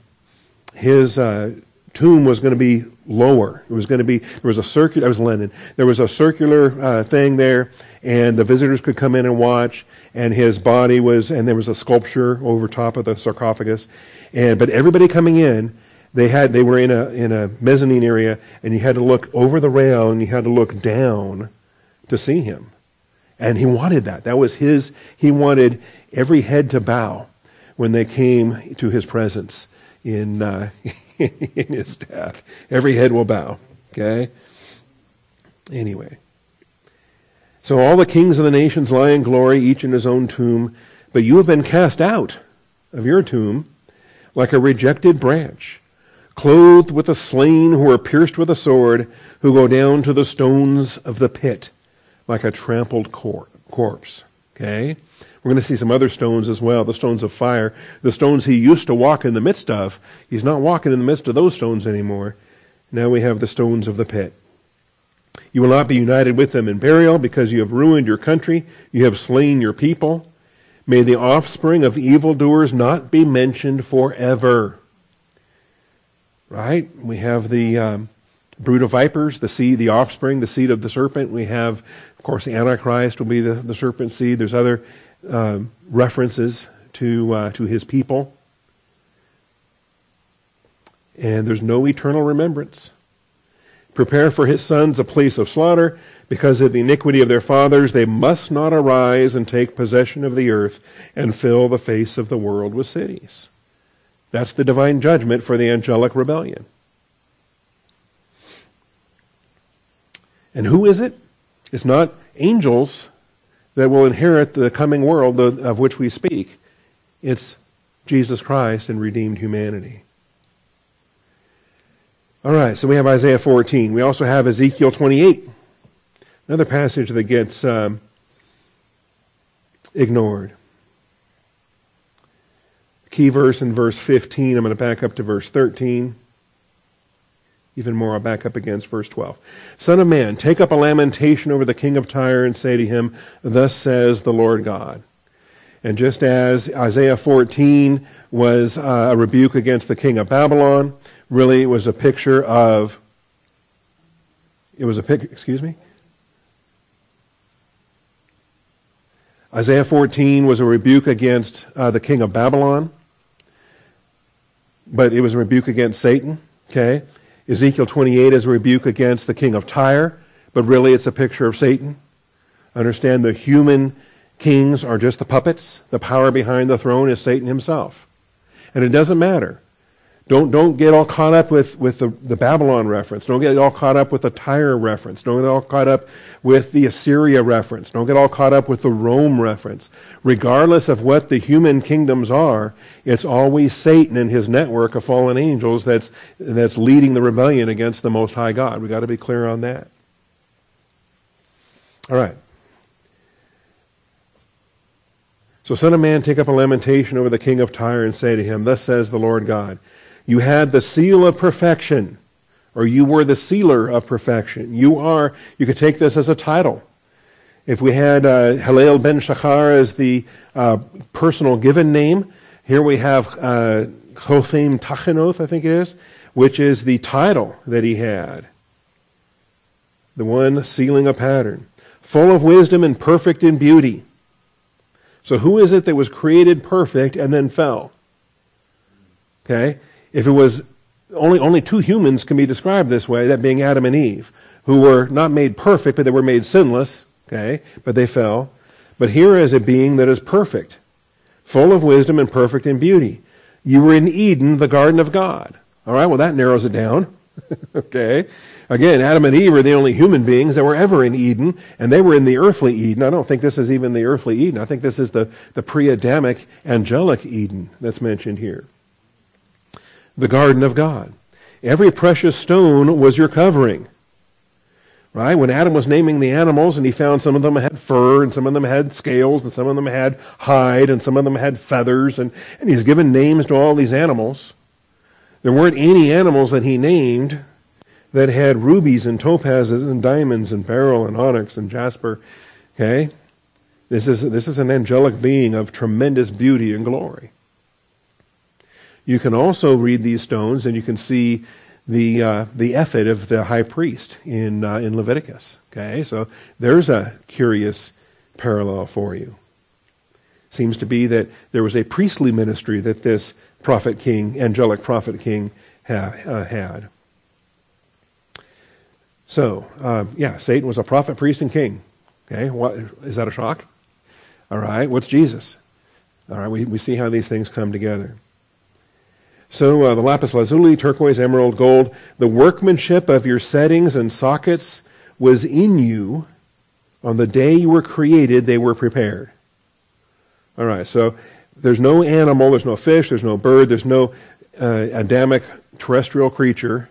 his uh, tomb was going to be lower. It was going to be, there was a circular, that was Lenin. There was a circular uh, thing there and the visitors could come in and watch. And his body was, and there was a sculpture over top of the sarcophagus. And but everybody coming in, they had they were in a in a mezzanine area, and you had to look over the rail, and you had to look down to see him. And he wanted that. That was his. He wanted every head to bow when they came to his presence in uh, in his death. Every head will bow. Okay. Anyway. So all the kings of the nations lie in glory, each in his own tomb, but you have been cast out of your tomb like a rejected branch, clothed with the slain who are pierced with a sword, who go down to the stones of the pit like a trampled cor- corpse. Okay? We're going to see some other stones as well, the stones of fire. The stones he used to walk in the midst of. He's not walking in the midst of those stones anymore. Now we have the stones of the pit. You will not be united with them in burial because you have ruined your country. You have slain your people. May the offspring of evildoers not be mentioned forever. Right? We have the um, brood of vipers, the seed, the offspring, the seed of the serpent. We have, of course, the Antichrist will be the, the serpent seed. There's other um, references to uh, to his people, and there's no eternal remembrance. Prepare for his sons a place of slaughter. Because of the iniquity of their fathers, they must not arise and take possession of the earth and fill the face of the world with cities. That's the divine judgment for the angelic rebellion. And who is it? It's not angels that will inherit the coming world of which we speak. It's Jesus Christ and redeemed humanity. All right, so we have Isaiah 14. We also have Ezekiel 28. Another passage that gets um, ignored. Key verse in verse 15. I'm going to back up to verse 13. Even more, I'll back up against verse 12. Son of man, take up a lamentation over the king of Tyre and say to him, Thus says the Lord God. And just as Isaiah 14 was uh, a rebuke against the king of Babylon, really it was a picture of, it was a pic, excuse me? Isaiah 14 was a rebuke against uh, the king of Babylon, but it was a rebuke against Satan. Okay? Ezekiel 28 is a rebuke against the king of Tyre, but really it's a picture of Satan. Understand the human kings are just the puppets. The power behind the throne is Satan himself. And it doesn't matter. Don't, don't get all caught up with, with the, the Babylon reference. Don't get all caught up with the Tyre reference. Don't get all caught up with the Assyria reference. Don't get all caught up with the Rome reference. Regardless of what the human kingdoms are, it's always Satan and his network of fallen angels that's, that's leading the rebellion against the Most High God. We've got to be clear on that. All right. So, Son of Man, take up a lamentation over the king of Tyre and say to him, Thus says the Lord God. You had the seal of perfection, or you were the sealer of perfection. You are, you could take this as a title. If we had uh, Hillel ben Shachar as the uh, personal given name, here we have uh, Hotham Tachenoth, I think it is, which is the title that he had. The one sealing a pattern. Full of wisdom and perfect in beauty. So who is it that was created perfect and then fell? Okay? If it was only, only two humans can be described this way, that being Adam and Eve, who were not made perfect, but they were made sinless, okay, but they fell. But here is a being that is perfect, full of wisdom and perfect in beauty. You were in Eden, the garden of God. All right, well, that narrows it down. okay. Again, Adam and Eve are the only human beings that were ever in Eden, and they were in the earthly Eden. I don't think this is even the earthly Eden. I think this is the, the pre Adamic angelic Eden that's mentioned here the garden of God. Every precious stone was your covering. Right? When Adam was naming the animals and he found some of them had fur and some of them had scales and some of them had hide and some of them had feathers and, and he's given names to all these animals. There weren't any animals that he named that had rubies and topazes and diamonds and beryl and onyx and jasper. Okay? This is, this is an angelic being of tremendous beauty and glory. You can also read these stones and you can see the uh, the ephod of the high priest in uh, in Leviticus. Okay, so there's a curious parallel for you. Seems to be that there was a priestly ministry that this prophet king, angelic prophet king, ha- uh, had. So, uh, yeah, Satan was a prophet, priest, and king. Okay, what, is that a shock? All right, what's Jesus? All right, we, we see how these things come together. So uh, the lapis lazuli, turquoise, emerald, gold, the workmanship of your settings and sockets was in you on the day you were created, they were prepared. All right, so there's no animal, there's no fish, there's no bird, there's no uh, Adamic terrestrial creature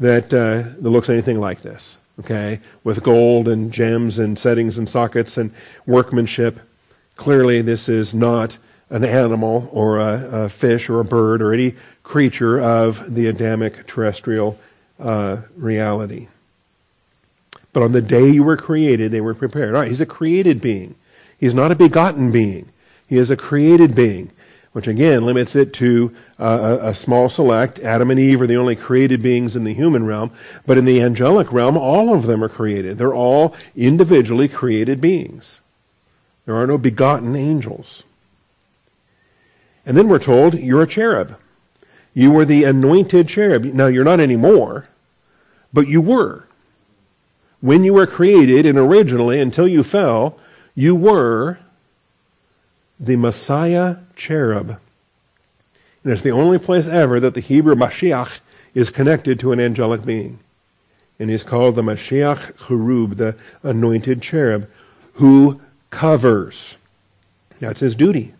that, uh, that looks anything like this, okay? With gold and gems and settings and sockets and workmanship. Clearly, this is not an animal or a, a, fish or a bird or any creature of the Adamic terrestrial uh, reality. But on the day you were created, they were prepared. All right, he's a created being. He's not a begotten being. He is a created being, which again limits it to uh, a, a small select. Adam and Eve are the only created beings in the human realm. But in the angelic realm, all of them are created. They're all individually created beings. There are no begotten angels. And then we're told you're a cherub. You were the anointed cherub. Now, you're not anymore, but you were. When you were created and originally, until you fell, you were the Messiah cherub. And it's the only place ever that the Hebrew Mashiach is connected to an angelic being. And he's called the Mashiach Cherub, the anointed cherub, who covers. That's his duty.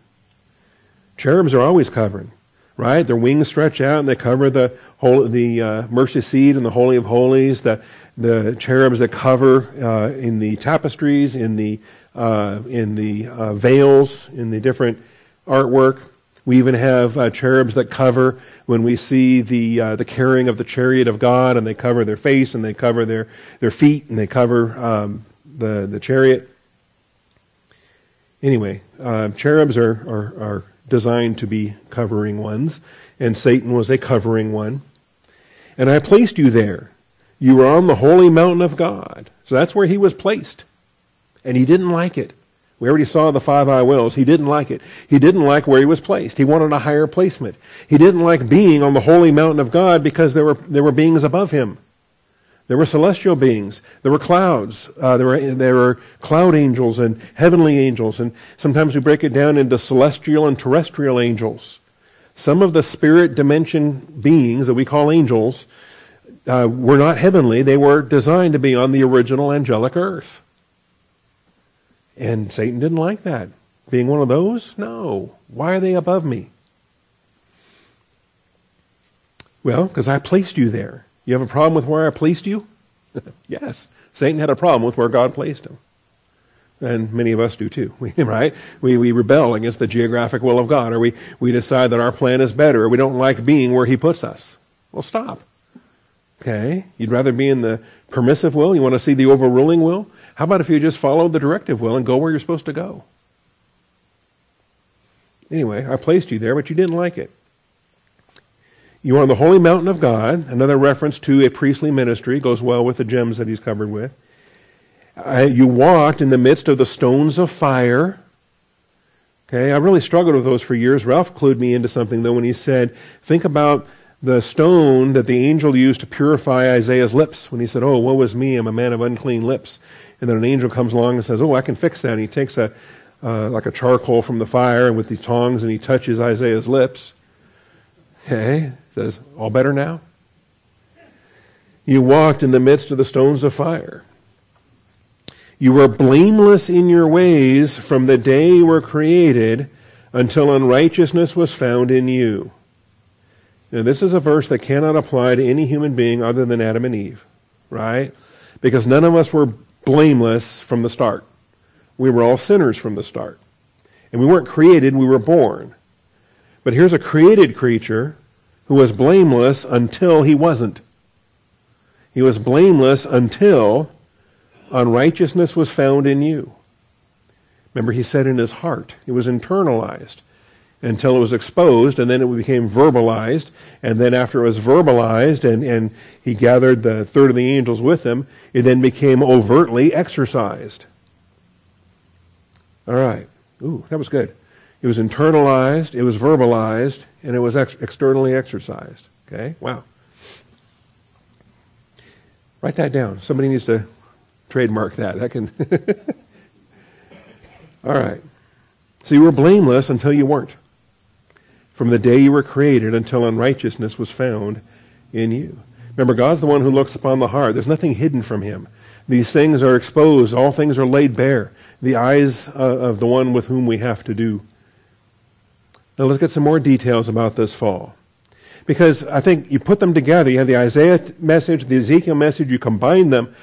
Cherubs are always covering, right? Their wings stretch out and they cover the whole, the uh, mercy seat and the holy of holies. The the cherubs that cover uh, in the tapestries, in the uh, in the uh, veils, in the different artwork. We even have uh, cherubs that cover when we see the uh, the carrying of the chariot of God, and they cover their face and they cover their their feet and they cover um, the the chariot. Anyway, cherubs are, are, are designed to be covering ones, and Satan was a covering one. And I placed you there. You were on the holy mountain of God. So that's where he was placed. And he didn't like it. We already saw the five I wills. He didn't like it. He didn't like where he was placed. He wanted a higher placement. He didn't like being on the holy mountain of God because there were, there were beings above him. There were celestial beings. There were clouds. Uh, there, were, there were cloud angels and heavenly angels. And sometimes we break it down into celestial and terrestrial angels. Some of the spirit dimension beings that we call angels uh, were not heavenly. They were designed to be on the original angelic earth. And Satan didn't like that. Being one of those? No. Why are they above me? Well, because I placed you there. You have a problem with where I placed you? yes. Satan had a problem with where God placed him. And many of us do too, right? We, we rebel against the geographic will of God, or we, we decide that our plan is better, or we don't like being where He puts us. Well, stop. Okay? You'd rather be in the permissive will? You want to see the overruling will? How about if you just follow the directive will and go where you're supposed to go? Anyway, I placed you there, but you didn't like it. You are on the holy mountain of God. Another reference to a priestly ministry goes well with the gems that he's covered with. Uh, you walked in the midst of the stones of fire. Okay, I really struggled with those for years. Ralph clued me into something though when he said, think about the stone that the angel used to purify Isaiah's lips when he said, Oh, woe is me, I'm a man of unclean lips. And then an angel comes along and says, Oh, I can fix that. And he takes a, uh, like a charcoal from the fire and with these tongs and he touches Isaiah's lips. Okay, says, All better now? You walked in the midst of the stones of fire. You were blameless in your ways from the day you were created until unrighteousness was found in you. Now, this is a verse that cannot apply to any human being other than Adam and Eve, right? Because none of us were blameless from the start. We were all sinners from the start. And we weren't created, we were born. But here's a created creature who was blameless until he wasn't. He was blameless until unrighteousness was found in you. Remember, he said in his heart, it was internalized until it was exposed, and then it became verbalized. And then, after it was verbalized and, and he gathered the third of the angels with him, it then became overtly exercised. All right. Ooh, that was good. It was internalized, it was verbalized, and it was ex- externally exercised. Okay? Wow. Write that down. Somebody needs to trademark that. That can. All right. So you were blameless until you weren't. From the day you were created until unrighteousness was found in you. Remember, God's the one who looks upon the heart. There's nothing hidden from him. These things are exposed. All things are laid bare. The eyes uh, of the one with whom we have to do. Now let's get some more details about this fall. Because I think you put them together, you have the Isaiah message, the Ezekiel message, you combine them,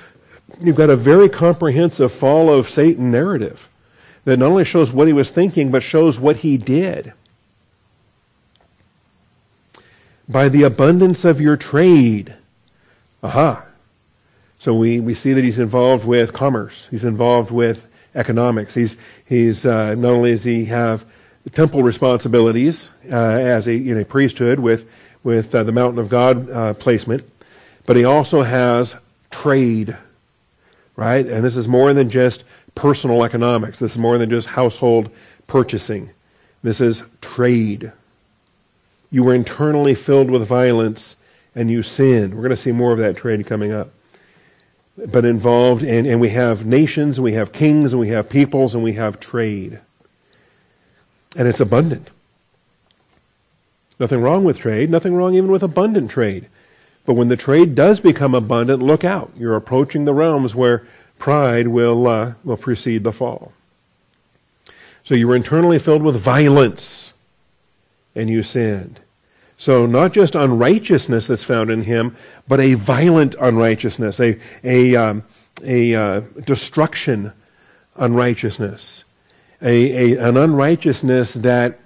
you've got a very comprehensive fall of Satan narrative that not only shows what he was thinking, but shows what he did. By the abundance of your trade. Aha. So we, we see that he's involved with commerce. He's involved with economics. He's, he's uh, not only does he have temple responsibilities uh, as a in a priesthood with with uh, the mountain of God uh, placement, but he also has trade, right? And this is more than just personal economics. This is more than just household purchasing. This is trade. You were internally filled with violence and you sinned. We're going to see more of that trade coming up. But involved, and, and we have nations, and we have kings, and we have peoples, and we have trade. And it's abundant. Nothing wrong with trade, nothing wrong even with abundant trade. But when the trade does become abundant, look out. You're approaching the realms where pride will, uh, will precede the fall. So you were internally filled with violence, and you sinned. So not just unrighteousness that's found in him, but a violent unrighteousness, a, a, um, a uh, destruction unrighteousness, a, a, an unrighteousness that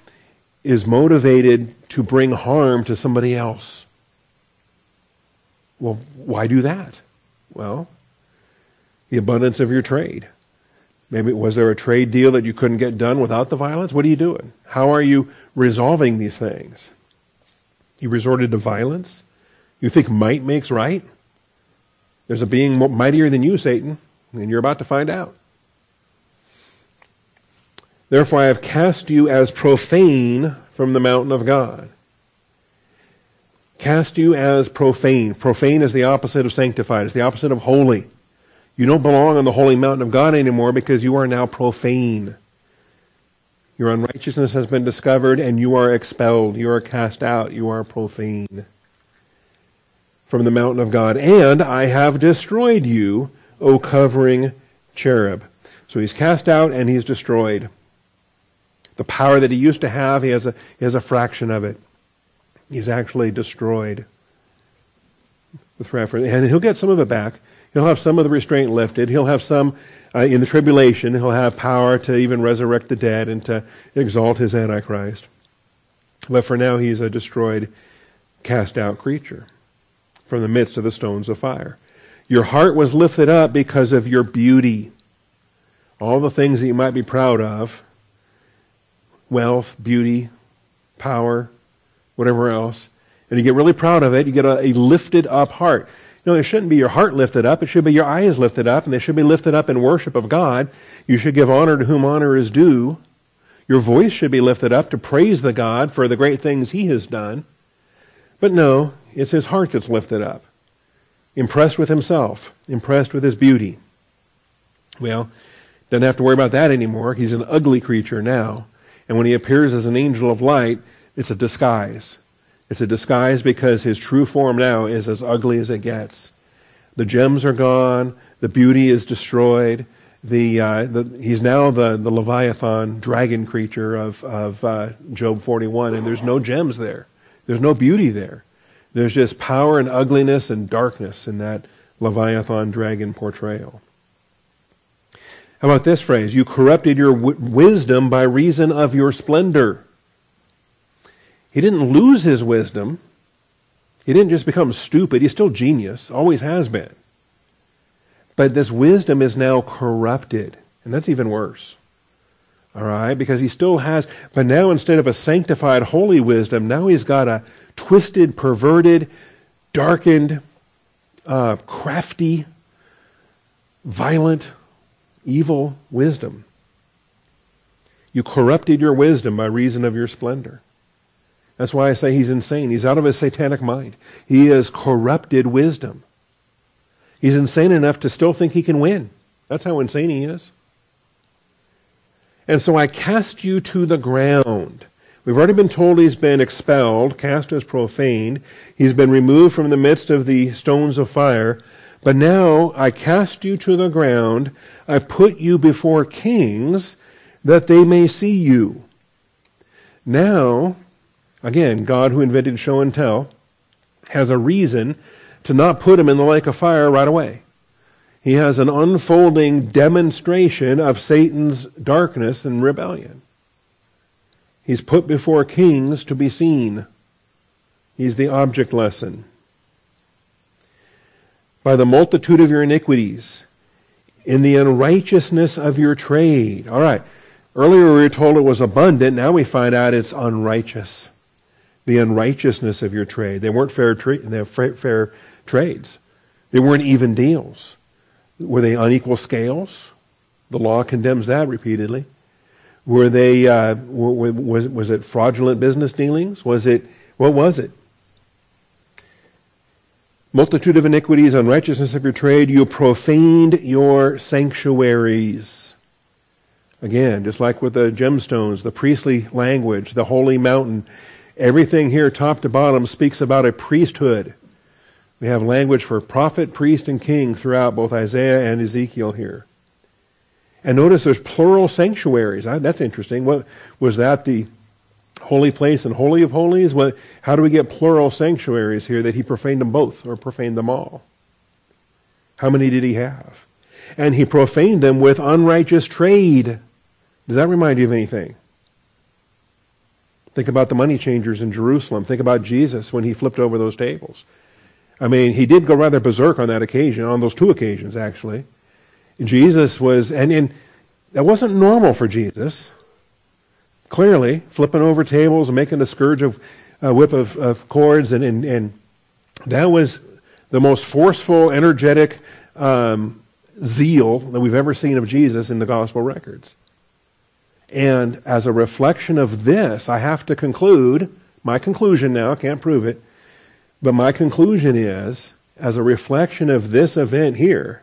is motivated to bring harm to somebody else. Well, why do that? Well, the abundance of your trade. Maybe was there a trade deal that you couldn't get done without the violence? What are you doing? How are you resolving these things? You resorted to violence? You think might makes right? There's a being mightier than you, Satan, and you're about to find out. Therefore, I have cast you as profane from the mountain of God. Cast you as profane. Profane is the opposite of sanctified, it's the opposite of holy. You don't belong on the holy mountain of God anymore because you are now profane. Your unrighteousness has been discovered and you are expelled. You are cast out. You are profane from the mountain of God. And I have destroyed you, O covering cherub. So he's cast out and he's destroyed. The power that he used to have, he has a, he has a fraction of it. He's actually destroyed. With reference, and he'll get some of it back. He'll have some of the restraint lifted. He'll have some uh, in the tribulation. He'll have power to even resurrect the dead and to exalt his Antichrist. But for now, he's a destroyed, cast out creature from the midst of the stones of fire. Your heart was lifted up because of your beauty. All the things that you might be proud of wealth, beauty, power, whatever else and you get really proud of it, you get a, a lifted up heart. You know, it shouldn't be your heart lifted up. It should be your eyes lifted up, and they should be lifted up in worship of God. You should give honor to whom honor is due. Your voice should be lifted up to praise the God for the great things He has done. But no, it's his heart that's lifted up. Impressed with himself, impressed with his beauty. Well, doesn't have to worry about that anymore. He's an ugly creature now. And when he appears as an angel of light, it's a disguise. It's a disguise because his true form now is as ugly as it gets. The gems are gone. The beauty is destroyed. The, uh, the he's now the, the Leviathan dragon creature of, of uh, Job 41, and there's no gems there. There's no beauty there. There's just power and ugliness and darkness in that Leviathan dragon portrayal. How about this phrase? You corrupted your w- wisdom by reason of your splendor. He didn't lose his wisdom. He didn't just become stupid. He's still genius, always has been. But this wisdom is now corrupted. And that's even worse. All right? Because he still has, but now instead of a sanctified, holy wisdom, now he's got a twisted, perverted, darkened, uh, crafty, violent, evil wisdom. You corrupted your wisdom by reason of your splendor. That's why I say he's insane. He's out of his satanic mind. He has corrupted wisdom. He's insane enough to still think he can win. That's how insane he is. And so I cast you to the ground. We've already been told he's been expelled, cast as profaned. He's been removed from the midst of the stones of fire. But now I cast you to the ground. I put you before kings that they may see you. Now, again, God who invented show and tell has a reason to not put him in the lake of fire right away. He has an unfolding demonstration of Satan's darkness and rebellion. He's put before kings to be seen. He's the object lesson. By the multitude of your iniquities, in the unrighteousness of your trade. All right. Earlier we were told it was abundant. Now we find out it's unrighteous. The unrighteousness of your trade. They weren't fair, tra- they fair, fair trades. They weren't even deals. Were they unequal scales? The law condemns that repeatedly. Were they, uh, was, was it fraudulent business dealings? Was it, what was it? Multitude of iniquities, unrighteousness of your trade, you profaned your sanctuaries. Again, just like with the gemstones, the priestly language, the holy mountain, everything here, top to bottom, speaks about a priesthood. We have language for prophet, priest, and king throughout both Isaiah and Ezekiel here. And notice there's plural sanctuaries. That's interesting. What was that the holy place and holy of holies? How do we get plural sanctuaries here that he profaned them both or profaned them all? How many did he have? And he profaned them with unrighteous trade. Does that remind you of anything? Think about the money changers in Jerusalem. Think about Jesus when he flipped over those tables. I mean, he did go rather berserk on that occasion, on those two occasions, actually. Jesus was, and, and that wasn't normal for Jesus. Clearly, flipping over tables and making a scourge of a whip of, of cords, and, and, and that was the most forceful, energetic um, zeal that we've ever seen of Jesus in the gospel records. And as a reflection of this, I have to conclude my conclusion now, can't prove it, but my conclusion is as a reflection of this event here,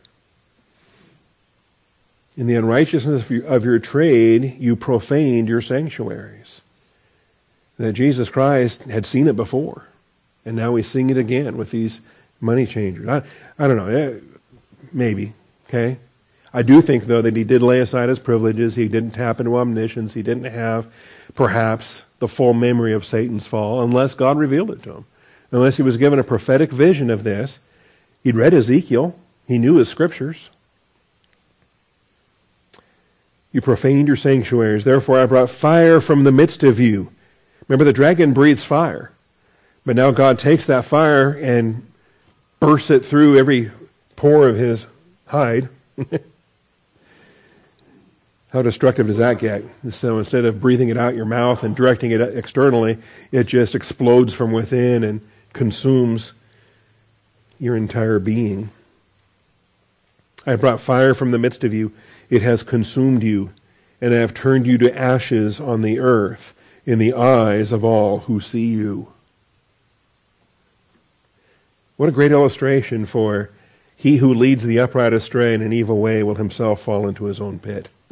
in the unrighteousness of your, trade, you profaned your sanctuaries. That Jesus Christ had seen it before, and now he's seeing it again with these money changers. I, I don't know, eh, maybe, okay? I do think, though, that he did lay aside his privileges. He didn't tap into omniscience. He didn't have, perhaps, the full memory of Satan's fall unless God revealed it to him. Unless he was given a prophetic vision of this. He'd read Ezekiel. He knew his scriptures. You profaned your sanctuaries. Therefore, I brought fire from the midst of you. Remember, the dragon breathes fire. But now God takes that fire and bursts it through every pore of his hide. How destructive does that get? So instead of breathing it out your mouth and directing it externally, it just explodes from within and consumes your entire being. I brought fire from the midst of you. It has consumed you, and I have turned you to ashes on the earth in the eyes of all who see you. What a great illustration for he who leads the upright astray in an evil way will himself fall into his own pit.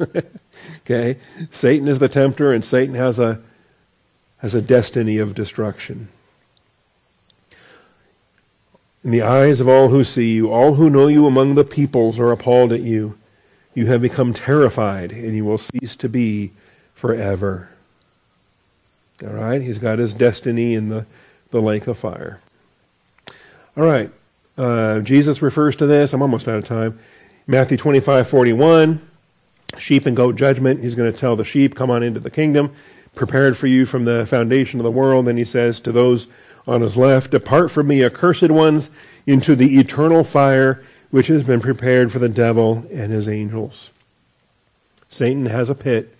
okay? Satan is the tempter, and Satan has a, has a destiny of destruction. In the eyes of all who see you, all who know you among the peoples are appalled at you. You have become terrified, and you will cease to be forever. All right? He's got his destiny in the, the lake of fire. All right. Uh, Jesus refers to this. I'm almost out of time. Matthew 25, 41. Sheep and goat judgment. He's going to tell the sheep, come on into the kingdom, prepared for you from the foundation of the world. Then he says to those on his left, Depart from me, accursed ones, into the eternal fire which has been prepared for the devil and his angels. Satan has a pit,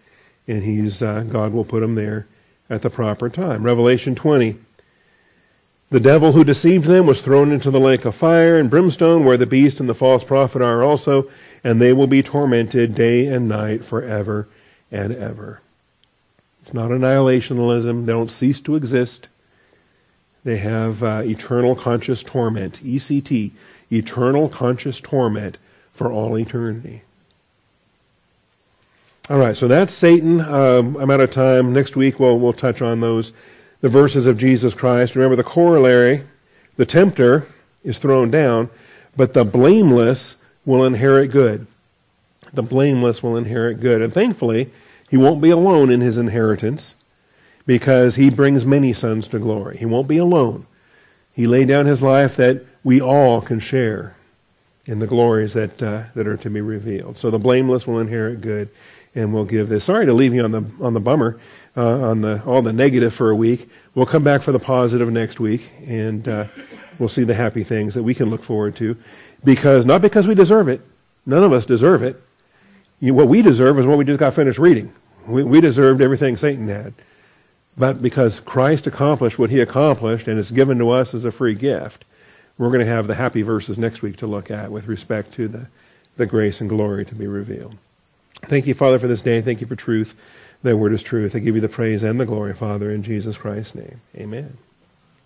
and he's uh, God will put him there at the proper time. Revelation 20. The devil who deceived them was thrown into the lake of fire and brimstone, where the beast and the false prophet are also, and they will be tormented day and night forever and ever. It's not annihilationism. They don't cease to exist. They have uh, eternal conscious torment, ECT, eternal conscious torment for all eternity. All right, so that's Satan. Um, I'm out of time. Next week we'll, we'll touch on those, the verses of Jesus Christ. Remember the corollary, the tempter is thrown down, but the blameless will inherit good. The blameless will inherit good. And thankfully, he won't be alone in his inheritance because he brings many sons to glory. He won't be alone. He laid down his life that we all can share in the glories that, uh, that are to be revealed. So the blameless will inherit good and we'll give this. Sorry to leave you on the, on the bummer, uh, on the, all the negative for a week. We'll come back for the positive next week and uh, we'll see the happy things that we can look forward to. Because, not because we deserve it, none of us deserve it. You, what we deserve is what we just got finished reading. We, we deserved everything Satan had. But because Christ accomplished what he accomplished and it's given to us as a free gift, we're going to have the happy verses next week to look at with respect to the, the grace and glory to be revealed. Thank you, Father, for this day. Thank you for truth. Thy word is truth. I give you the praise and the glory, Father, in Jesus Christ's name. Amen.